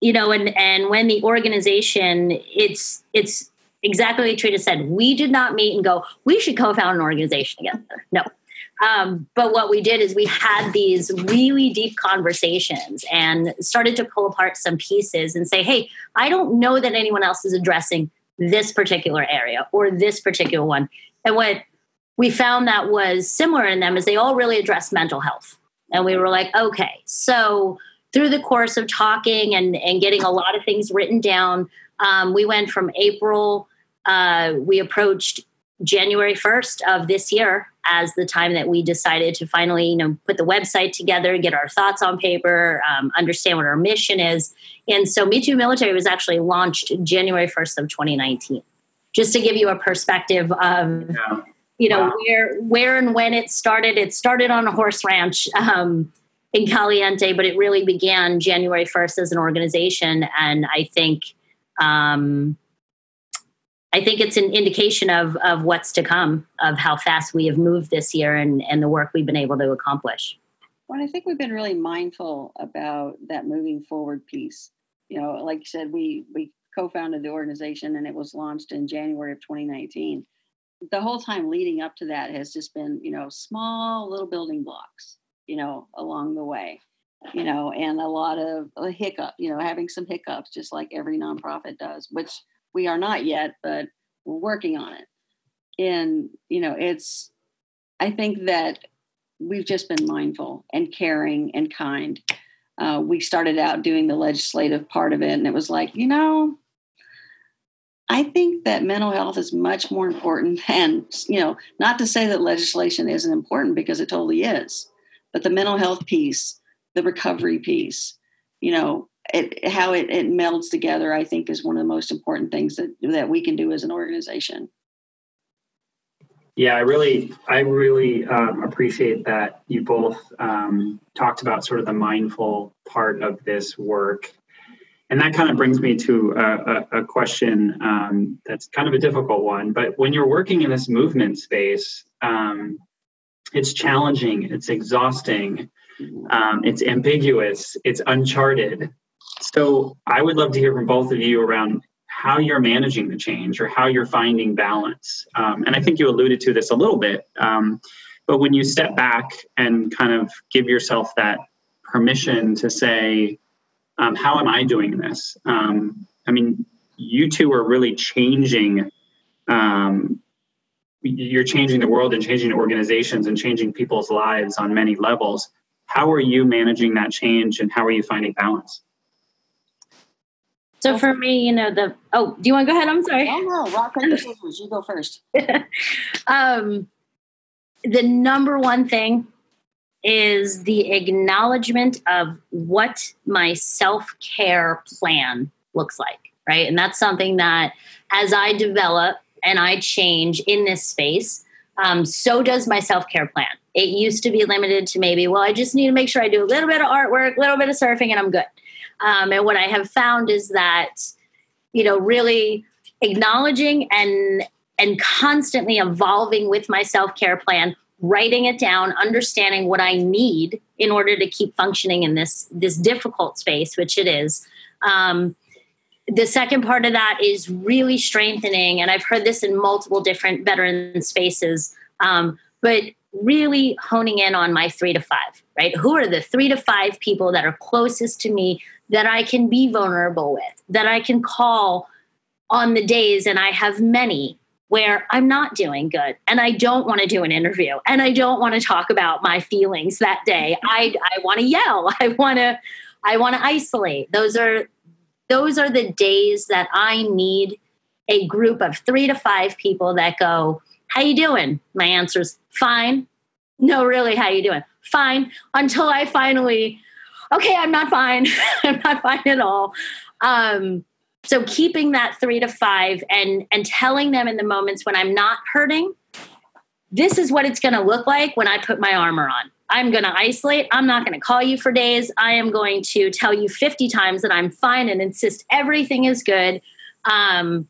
S2: you know, and, and when the organization, it's, it's exactly what Trina said. We did not meet and go, we should co-found an organization together. No, um, but what we did is we had these really deep conversations and started to pull apart some pieces and say, hey, I don't know that anyone else is addressing this particular area or this particular one. And what we found that was similar in them is they all really address mental health. And we were like, okay, so through the course of talking and, and getting a lot of things written down, um, we went from April, uh, we approached January 1st of this year as the time that we decided to finally, you know, put the website together, get our thoughts on paper, um, understand what our mission is. And so Me Too Military was actually launched January 1st of 2019. Just to give you a perspective of, yeah. You know, wow. where where and when it started. It started on a horse ranch um, in Caliente, but it really began January 1st as an organization. And I think um, I think it's an indication of of what's to come, of how fast we have moved this year and and the work we've been able to accomplish.
S3: Well, I think we've been really mindful about that moving forward piece. You know, like you said, we we co-founded the organization and it was launched in January of 2019. The whole time leading up to that has just been, you know, small little building blocks, you know, along the way you know, and a lot of a hiccup, you know, having some hiccups, just like every nonprofit does, which we are not yet, but we're working on it. And, you know it's i think that we've just been mindful and caring and kind uh, we started out doing the legislative part of it and it was like you know i think that mental health is much more important than you know not to say that legislation isn't important because it totally is but the mental health piece the recovery piece you know it, how it, it melds together i think is one of the most important things that that we can do as an organization.
S1: Yeah, I really, I really um, appreciate that you both um, talked about sort of the mindful part of this work, and that kind of brings me to a, a, a question um, that's kind of a difficult one. But when you're working in this movement space, um, it's challenging, it's exhausting, um, it's ambiguous, it's uncharted. So I would love to hear from both of you around how you're managing the change or how you're finding balance. Um, and I think you alluded to this a little bit, um, but when you step back and kind of give yourself that permission to say, um, how am I doing this? Um, I mean, you two are really changing. Um, you're changing the world and changing organizations and changing people's lives on many levels. How are you managing that change and how are you finding balance?
S2: So for me, you know, the oh, do you want to go ahead? I'm sorry.
S3: Oh no, rock paper scissors. You go first.
S2: um, the number one thing is the acknowledgement of what my self care plan looks like, right? And that's something that as I develop and I change in this space, um, so does my self care plan. It used to be limited to maybe, well, I just need to make sure I do a little bit of artwork, a little bit of surfing, and I'm good. Um, and what I have found is that, you know, really acknowledging and and constantly evolving with my self-care plan, writing it down, understanding what I need in order to keep functioning in this this difficult space, which it is. Um, the second part of that is really strengthening, and I've heard this in multiple different veteran spaces, um, but really honing in on my three to five, right? Who are the three to five people that are closest to me that I can be vulnerable with, that I can call on the days, and I have many where I'm not doing good and I don't want to do an interview and I don't want to talk about my feelings that day. I, I want to yell. I want to I want to isolate. Those are those are the days that I need a group of 3 to 5 people that go, "How you doing?" My answer is fine. No, really, how you doing? Fine until I finally okay, I'm not fine. I'm not fine at all. Um, so keeping that three to five and and telling them in the moments when I'm not hurting, this is what it's going to look like when I put my armor on. I'm going to isolate. I'm not going to call you for days. I am going to tell you 50 times that I'm fine and insist everything is good. Um,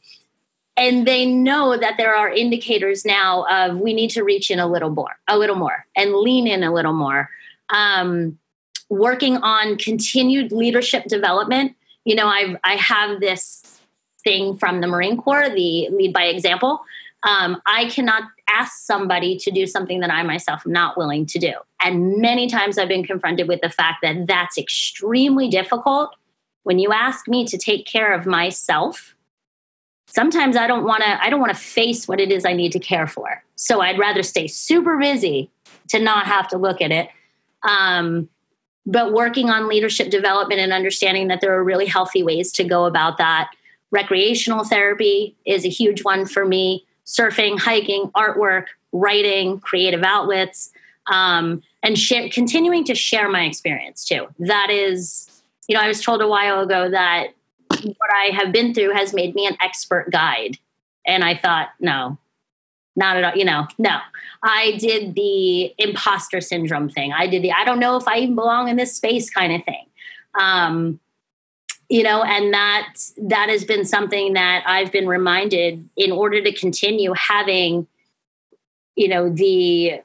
S2: and they know that there are indicators now of we need to reach in a little more, a little more, and lean in a little more. Um, working on continued leadership development. You know, I I have this thing from the Marine Corps, the lead by example. Um, I cannot ask somebody to do something that I myself am not willing to do. And many times I've been confronted with the fact that that's extremely difficult. When you ask me to take care of myself, sometimes I don't want to I don't want to face what it is I need to care for. So I'd rather stay super busy to not have to look at it. Um, but working on leadership development and understanding that there are really healthy ways to go about that. Recreational therapy is a huge one for me. Surfing, hiking, artwork, writing, creative outlets, um, and continuing to share my experience too. That is, you know, I was told a while ago that what I have been through has made me an expert guide. And I thought, no, not at all you know no. I did the imposter syndrome thing. I did the i don't know if i even belong in this space kind of thing. Um you know and that that has been something that i've been reminded in order to continue having you know the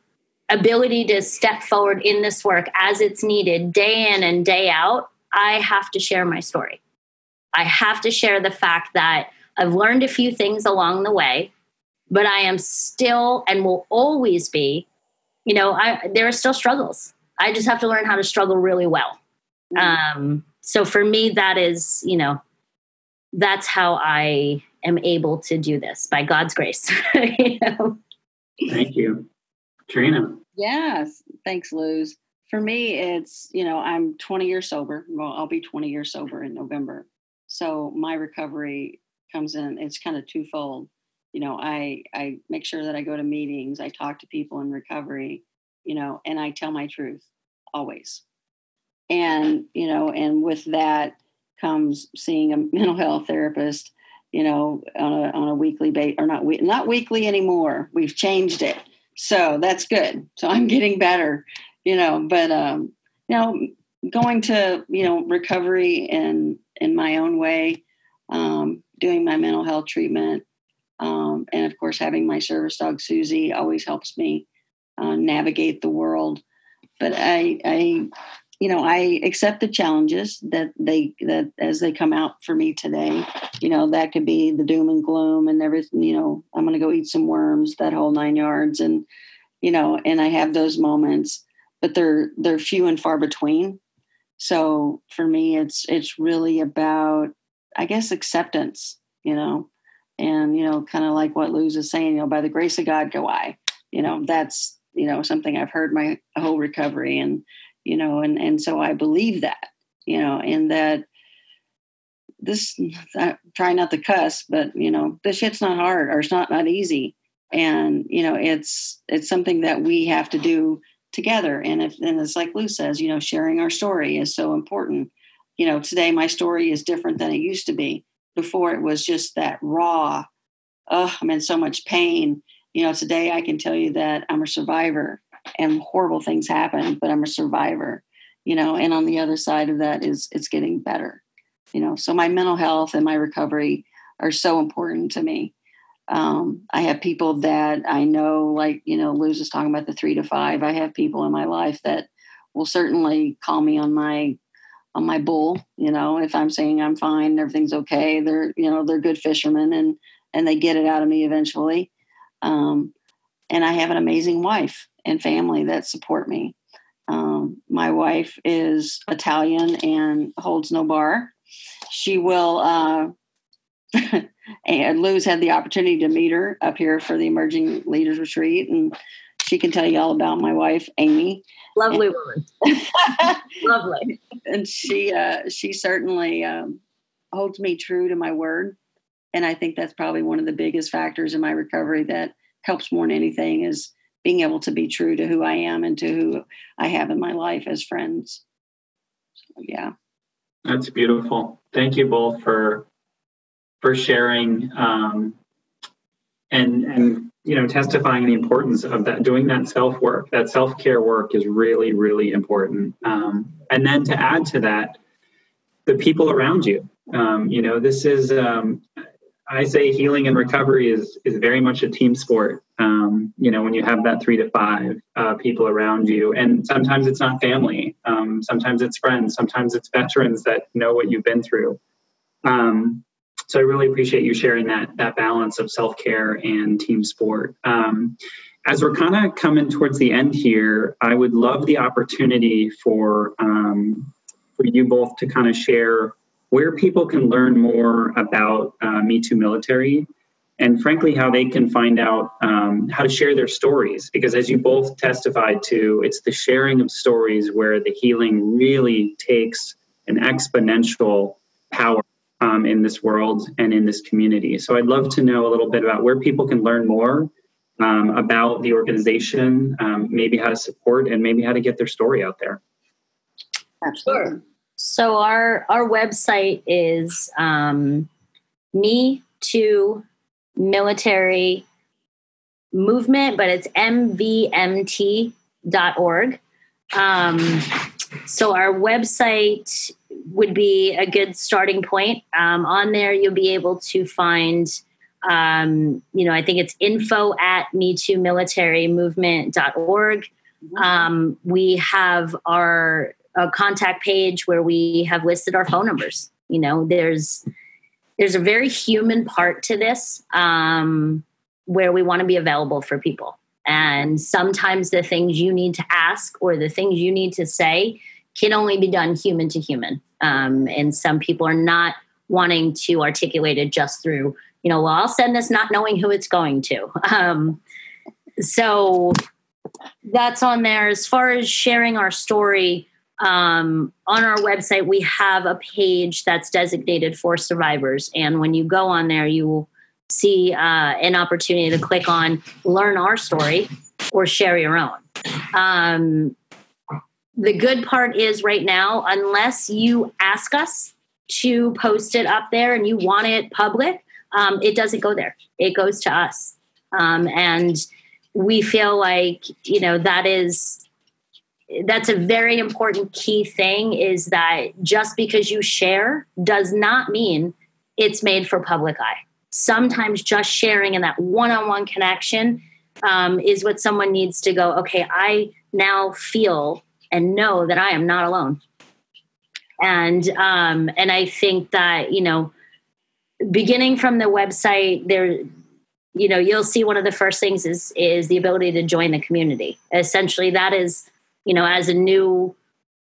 S2: ability to step forward in this work as it's needed day in and day out i have to share my story. I have to share the fact that i've learned a few things along the way but I am still and will always be, you know, I, there are still struggles. I just have to learn how to struggle really well. Mm-hmm. Um, so for me, that is, you know, that's how I am able to do this by God's grace. you know?
S1: Thank you. Trina.
S3: Yes. Thanks, Luz. For me, it's, you know, I'm 20 years sober. Well, I'll be 20 years sober in November. So my recovery comes in, it's kind of twofold. You know, I I make sure that I go to meetings, I talk to people in recovery, you know, and I tell my truth always. And, you know, and with that comes seeing a mental health therapist, you know, on a on a weekly base or not we, not weekly anymore. We've changed it. So that's good. So I'm getting better, you know, but um, you know, going to, you know, recovery in in my own way, um, doing my mental health treatment, um, and of course having my service dog Susie always helps me uh, navigate the world. But I, I, you know, I accept the challenges that they that as they come out for me today. You know, that could be the doom and gloom and everything. You know, I'm going to go eat some worms, that whole nine yards, and you know, and I have those moments, but they're they're few and far between. So for me, it's it's really about, I guess, acceptance. You know, and you know, kind of like what Luz is saying. You know, by the grace of God, go I. You know, that's you know something I've heard my whole recovery and you know, and and so I believe that, you know, and that this I try not to cuss, but you know, this shit's not hard or it's not not easy, and you know, it's it's something that we have to do together. And if and it's like Luz says, you know, sharing our story is so important. You know, today my story is different than it used to be. Before it was just that raw, oh, I'm in so much pain. You know, today I can tell you that I'm a survivor and horrible things happen, but I'm a survivor, you know, and on the other side of that is it's getting better, you know. So my mental health and my recovery are so important to me. Um, I have people that I know, like, you know, Luz is talking about the three to five. I have people in my life that will certainly call me on my on my bull, you know, if I'm saying I'm fine, everything's okay. They're, you know, they're good fishermen and and they get it out of me eventually. Um, and I have an amazing wife and family that support me. Um, my wife is Italian and holds no bar. She will, uh, and Luz had the opportunity to meet her up here for the Emerging Leaders Retreat, and she can tell you all about my wife, Amy.
S2: Lovely and, woman. Lovely.
S3: And she, uh, she certainly um, holds me true to my word, and I think that's probably one of the biggest factors in my recovery that helps more than anything is being able to be true to who I am and to who I have in my life as friends. So, yeah.
S1: That's beautiful. Thank you both for for sharing um, and and you know testifying the importance of that doing that self work. That self care work is really really important. Um, and then to add to that, the people around you. Um, you know, this is um, I say healing and recovery is is very much a team sport. Um, you know, when you have that three to five uh, people around you, and sometimes it's not family, um, sometimes it's friends, sometimes it's veterans that know what you've been through. Um, so I really appreciate you sharing that that balance of self care and team sport. Um, as we're kind of coming towards the end here, I would love the opportunity for um, for you both to kind of share where people can learn more about uh, Me Too Military and frankly how they can find out um, how to share their stories because as you both testified to it's the sharing of stories where the healing really takes an exponential power um, in this world and in this community so i'd love to know a little bit about where people can learn more um, about the organization um, maybe how to support and maybe how to get their story out there
S2: Absolutely. So our our website is um, me too military movement, but it's mvmt.org. Um, so our website would be a good starting point. Um, on there, you'll be able to find, um, you know, I think it's info at me too military movement.org. Mm-hmm. Um, we have our a contact page where we have listed our phone numbers. You know, there's there's a very human part to this um, where we want to be available for people. And sometimes the things you need to ask or the things you need to say can only be done human to human. Um, and some people are not wanting to articulate it just through you know, well, I'll send this not knowing who it's going to. Um, so that's on there. As far as sharing our story, um, on our website, we have a page that's designated for survivors. And when you go on there, you will see uh, an opportunity to click on learn our story or share your own. Um, the good part is right now, unless you ask us to post it up there and you want it public, um, it doesn't go there. It goes to us. Um, and we feel like, you know, that is that's a very important key thing is that just because you share does not mean it's made for public eye. Sometimes just sharing and that one on one connection um, is what someone needs to go, okay, I now feel and know that I am not alone. And um, and I think that, you know, beginning from the website, there you know, you'll see one of the first things is is the ability to join the community. Essentially, that is you know, as a new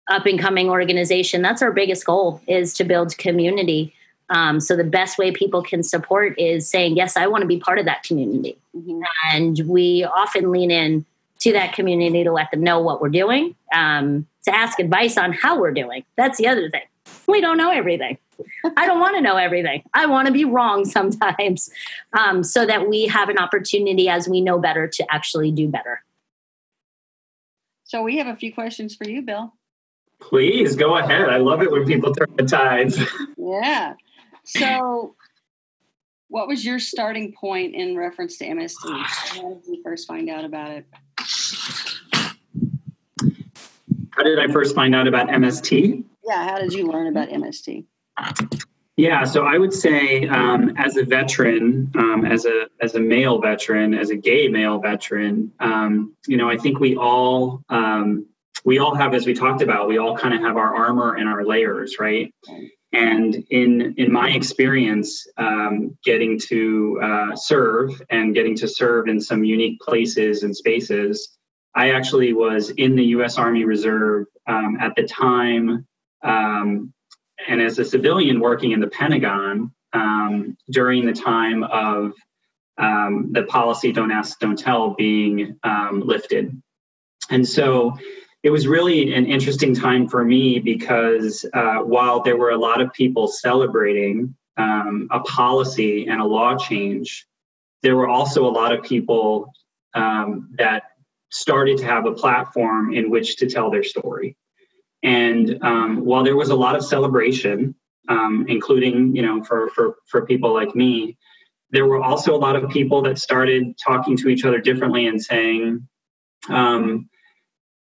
S2: up and coming organization, that's our biggest goal is to build community. Um, so the best way people can support is saying, yes, I want to be part of that community. Mm-hmm. And we often lean in to that community to let them know what we're doing, um, to ask advice on how we're doing. That's the other thing. We don't know everything. I don't want to know everything. I want to be wrong sometimes um, so that we have an opportunity as we know better to actually do better.
S3: So we have a few questions for you, Bill.
S1: Please go ahead. I love it when people turn the tides.
S3: yeah. So, what was your starting point in reference to MST? How did you first find out about it?
S1: How did I first find out about MST?
S3: Yeah, how did you learn about MST?
S1: Yeah, so I would say um, as a veteran, um, as a as a male veteran, as a gay male veteran, um, you know, I think we all um, we all have, as we talked about, we all kind of have our armor and our layers, right? And in in my experience, um, getting to uh, serve and getting to serve in some unique places and spaces, I actually was in the U.S. Army Reserve um, at the time. Um, and as a civilian working in the Pentagon um, during the time of um, the policy "Don't Ask, Don't Tell" being um, lifted, and so it was really an interesting time for me because uh, while there were a lot of people celebrating um, a policy and a law change, there were also a lot of people um, that started to have a platform in which to tell their story. And um, while there was a lot of celebration, um, including you know for for for people like me, there were also a lot of people that started talking to each other differently and saying, um,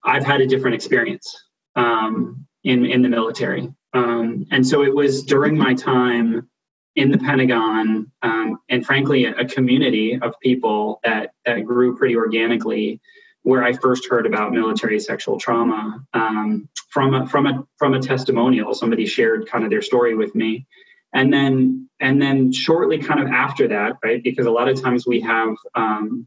S1: "I've had a different experience um, in in the military." Um, and so it was during my time in the Pentagon, um, and frankly, a, community of people that that grew pretty organically where I first heard about military sexual trauma um, from a, from a from a testimonial. Somebody shared kind of their story with me, and then and then shortly, kind of after that, right? Because a lot of times we have, um,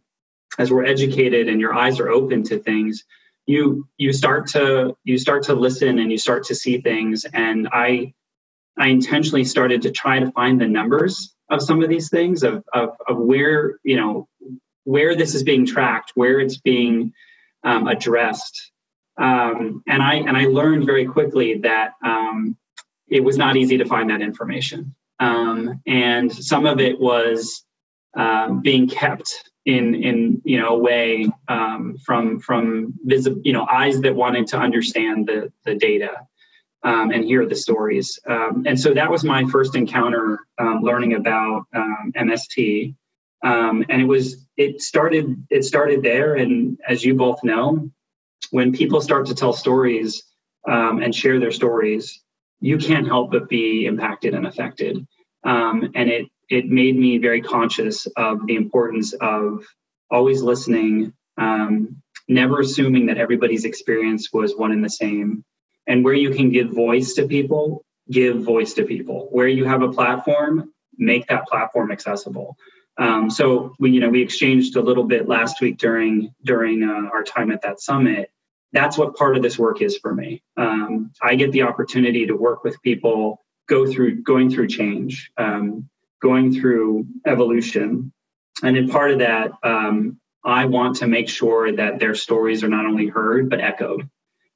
S1: as we're educated and your eyes are open to things, you you start to you start to listen and you start to see things. And I I intentionally started to try to find the numbers of some of these things of of, of where you know where this is being tracked, where it's being um, addressed. Um, and I and I learned very quickly that um, it was not easy to find that information. Um, and some of it was um, being kept in in you know a way um, from from visi- you know eyes that wanted to understand the the data. Um, and hear the stories. Um, and so that was my first encounter um, learning about MST. Um, and it was it started it started there and as you both know when people start to tell stories um, and share their stories you can't help but be impacted and affected um, and it it made me very conscious of the importance of always listening um, never assuming that everybody's experience was one and the same and where you can give voice to people give voice to people where you have a platform make that platform accessible um, so we, you know, we exchanged a little bit last week during during uh, our time at that summit. That's what part of this work is for me. Um, I get the opportunity to work with people, go through going through change, um, going through evolution. And in part of that, um, I want to make sure that their stories are not only heard, but echoed.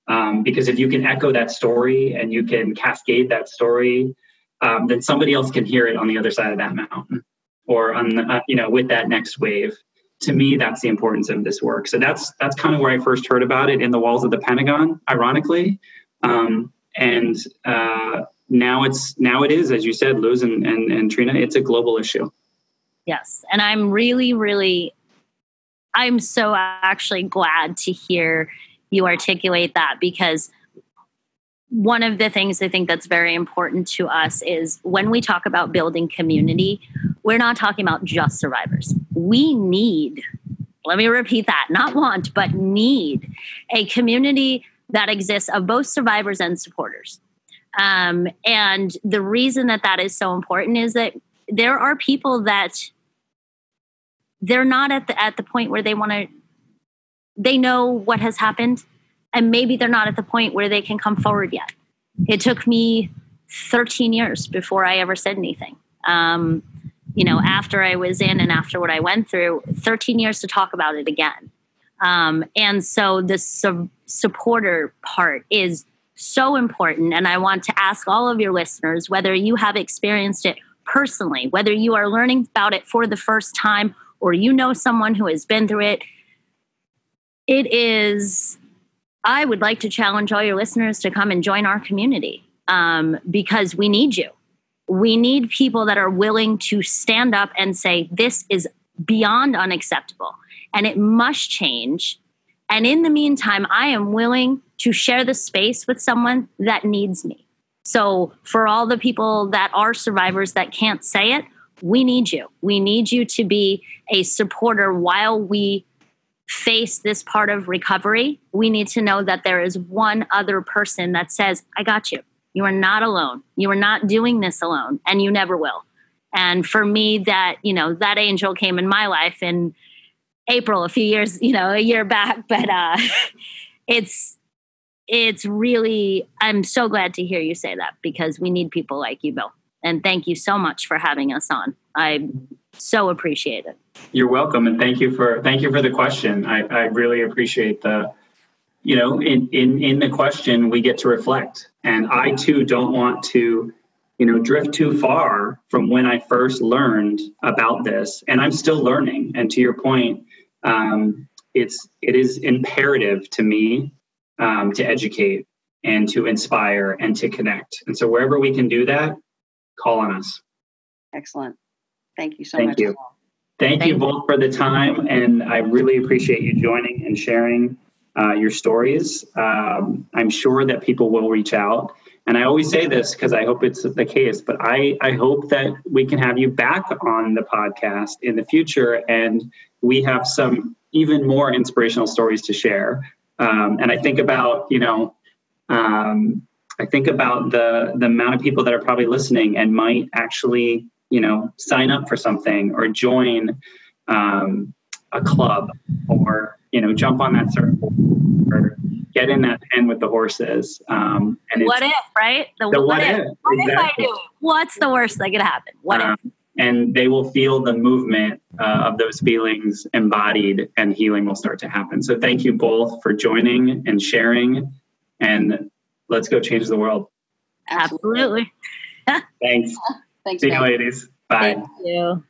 S1: Um, because if you can echo that story and you can cascade that story, um, then somebody else can hear it on the other side of that mountain or on the, uh, you know with that next wave to me that's the importance of this work so that's that's kind of where i first heard about it in the walls of the pentagon ironically um, and uh, now it's now it is as you said luz and, and, and trina it's a global issue
S2: yes and i'm really really i'm so actually glad to hear you articulate that because one of the things I think that's very important to us is when we talk about building community, we're not talking about just survivors. We need, let me repeat that, not want, but need a community that exists of both survivors and supporters. Um, and the reason that that is so important is that there are people that they're not at the at the point where they want to they know what has happened and maybe they're not at the point where they can come forward yet. It took me 13 years before I ever said anything. Um, you know, after I was in and after what I went through, 13 years to talk about it again. Um, and so the su- supporter part is so important. And I want to ask all of your listeners whether you have experienced it personally, whether you are learning about it for the first time or you know someone who has been through it. It is I would like to challenge all your listeners to come and join our community um, because we need you. We need people that are willing to stand up and say, this is beyond unacceptable and it must change. And in the meantime, I am willing to share the space with someone that needs me. So, for all the people that are survivors that can't say it, we need you. We need you to be a supporter while we face this part of recovery, we need to know that there is one other person that says, I got you. You are not alone. You are not doing this alone, and you never will. And for me, that, you know, that angel came in my life in April, a few years, you know, a year back. But uh, it's, it's really, I'm so glad to hear you say that because we need people like you, Bill. And thank you so much for having us on. I so appreciate it.
S1: You're welcome, and thank you for thank you for the question. I, I really appreciate the, you know, in in in the question we get to reflect, and I too don't want to, you know, drift too far from when I first learned about this, and I'm still learning. And to your point, um, it's it is imperative to me um, to educate and to inspire and to connect. And so wherever we can do that, call on us.
S3: Excellent. Thank you so
S1: Thank
S3: much.
S1: You. Thank, Thank you both for the time, and I really appreciate you joining and sharing uh, your stories. Um, I'm sure that people will reach out. And I always say this because I hope it's the case, but I, I hope that we can have you back on the podcast in the future and we have some even more inspirational stories to share. Um, and I think about, you know, um, I think about the the amount of people that are probably listening and might actually you know sign up for something or join um, a club or you know jump on that circle get in that pen with the horses um,
S2: and what if right
S1: the, the what, what, if, if.
S2: what exactly. if i do what's the worst that could happen what um, if
S1: and they will feel the movement uh, of those feelings embodied and healing will start to happen so thank you both for joining and sharing and let's go change the world
S2: absolutely
S1: thanks
S3: Thanks.
S1: See you, ladies. Bye.
S2: Thank you.